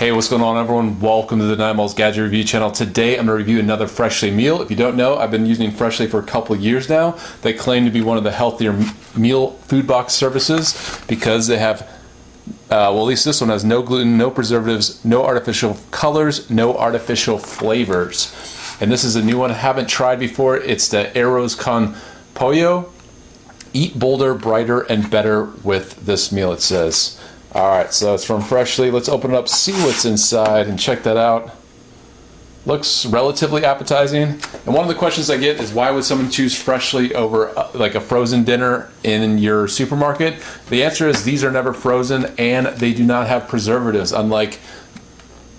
Hey, what's going on, everyone? Welcome to the Nine Balls Gadget Review channel. Today, I'm going to review another Freshly meal. If you don't know, I've been using Freshly for a couple years now. They claim to be one of the healthier meal food box services because they have, uh, well, at least this one has no gluten, no preservatives, no artificial colors, no artificial flavors. And this is a new one I haven't tried before. It's the Arroz con Pollo. Eat bolder, brighter, and better with this meal, it says. All right, so it's from Freshly. Let's open it up, see what's inside, and check that out. Looks relatively appetizing. And one of the questions I get is why would someone choose Freshly over uh, like a frozen dinner in your supermarket? The answer is these are never frozen and they do not have preservatives, unlike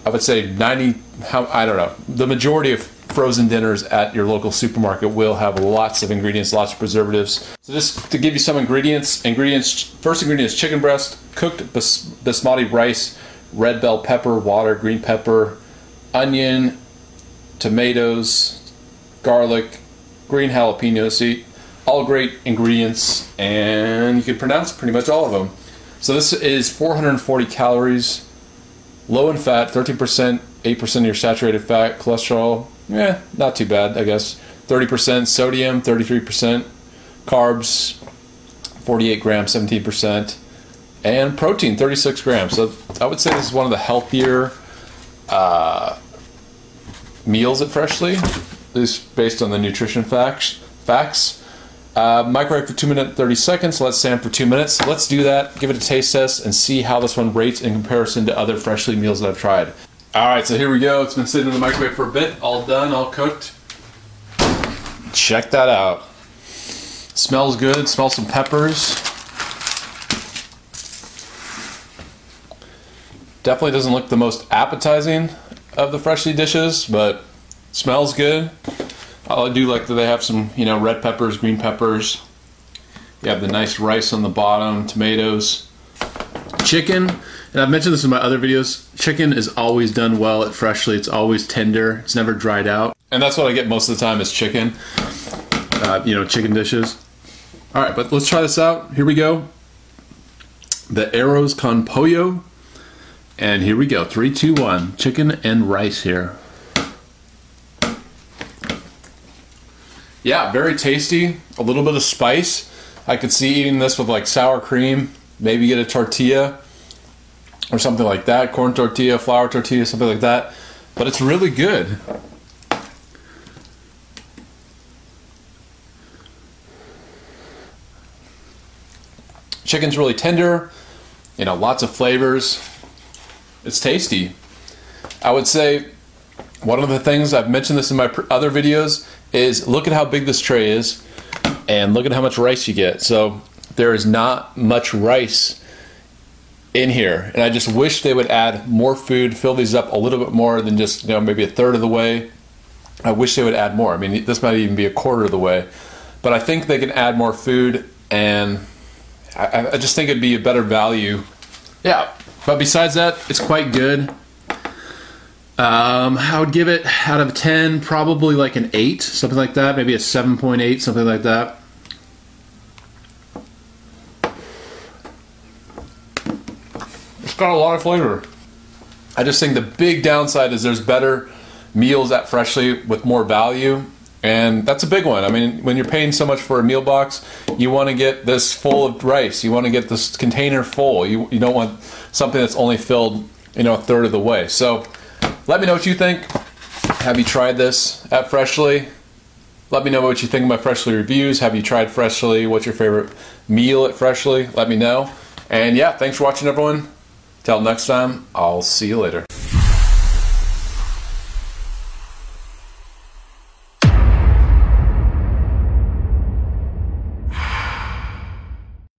I would say 90 how I don't know. The majority of frozen dinners at your local supermarket will have lots of ingredients, lots of preservatives. So just to give you some ingredients, ingredients first ingredient is chicken breast, cooked bas- basmati rice, red bell pepper, water, green pepper, onion, tomatoes, garlic, green jalapeno seed, all great ingredients and you can pronounce pretty much all of them. So this is 440 calories, low in fat, 13%, 8% of your saturated fat, cholesterol, yeah, not too bad, I guess. 30% sodium, 33% carbs, 48 grams, 17%, and protein, 36 grams. So I would say this is one of the healthier uh, meals at Freshly, at least based on the nutrition facts. facts. Uh, microwave for 2 minutes 30 seconds. Let's stand for 2 minutes. Let's do that, give it a taste test, and see how this one rates in comparison to other Freshly meals that I've tried. All right, so here we go. It's been sitting in the microwave for a bit, all done, all cooked. Check that out. Smells good. Smell some peppers. Definitely doesn't look the most appetizing of the freshly dishes, but smells good. I do like that they have some, you know, red peppers, green peppers. You have the nice rice on the bottom, tomatoes, chicken and I've mentioned this in my other videos, chicken is always done well at Freshly. It's always tender. It's never dried out. And that's what I get most of the time is chicken. Uh, you know, chicken dishes. All right, but let's try this out. Here we go. The Arroz con Pollo. And here we go. Three, two, one. Chicken and rice here. Yeah, very tasty. A little bit of spice. I could see eating this with like sour cream. Maybe get a tortilla or something like that corn tortilla, flour tortilla, something like that. But it's really good. Chicken's really tender, you know, lots of flavors. It's tasty. I would say one of the things I've mentioned this in my other videos is look at how big this tray is and look at how much rice you get. So there is not much rice in here. And I just wish they would add more food, fill these up a little bit more than just, you know, maybe a third of the way. I wish they would add more. I mean, this might even be a quarter of the way. But I think they can add more food, and I, I just think it'd be a better value. Yeah. But besides that, it's quite good. Um, I would give it out of 10, probably like an 8, something like that, maybe a 7.8, something like that. Got a lot of flavor. I just think the big downside is there's better meals at Freshly with more value. And that's a big one. I mean, when you're paying so much for a meal box, you want to get this full of rice. You want to get this container full. You, you don't want something that's only filled, you know, a third of the way. So let me know what you think. Have you tried this at Freshly? Let me know what you think of my Freshly reviews. Have you tried Freshly? What's your favorite meal at Freshly? Let me know. And yeah, thanks for watching, everyone. Till next time, I'll see you later.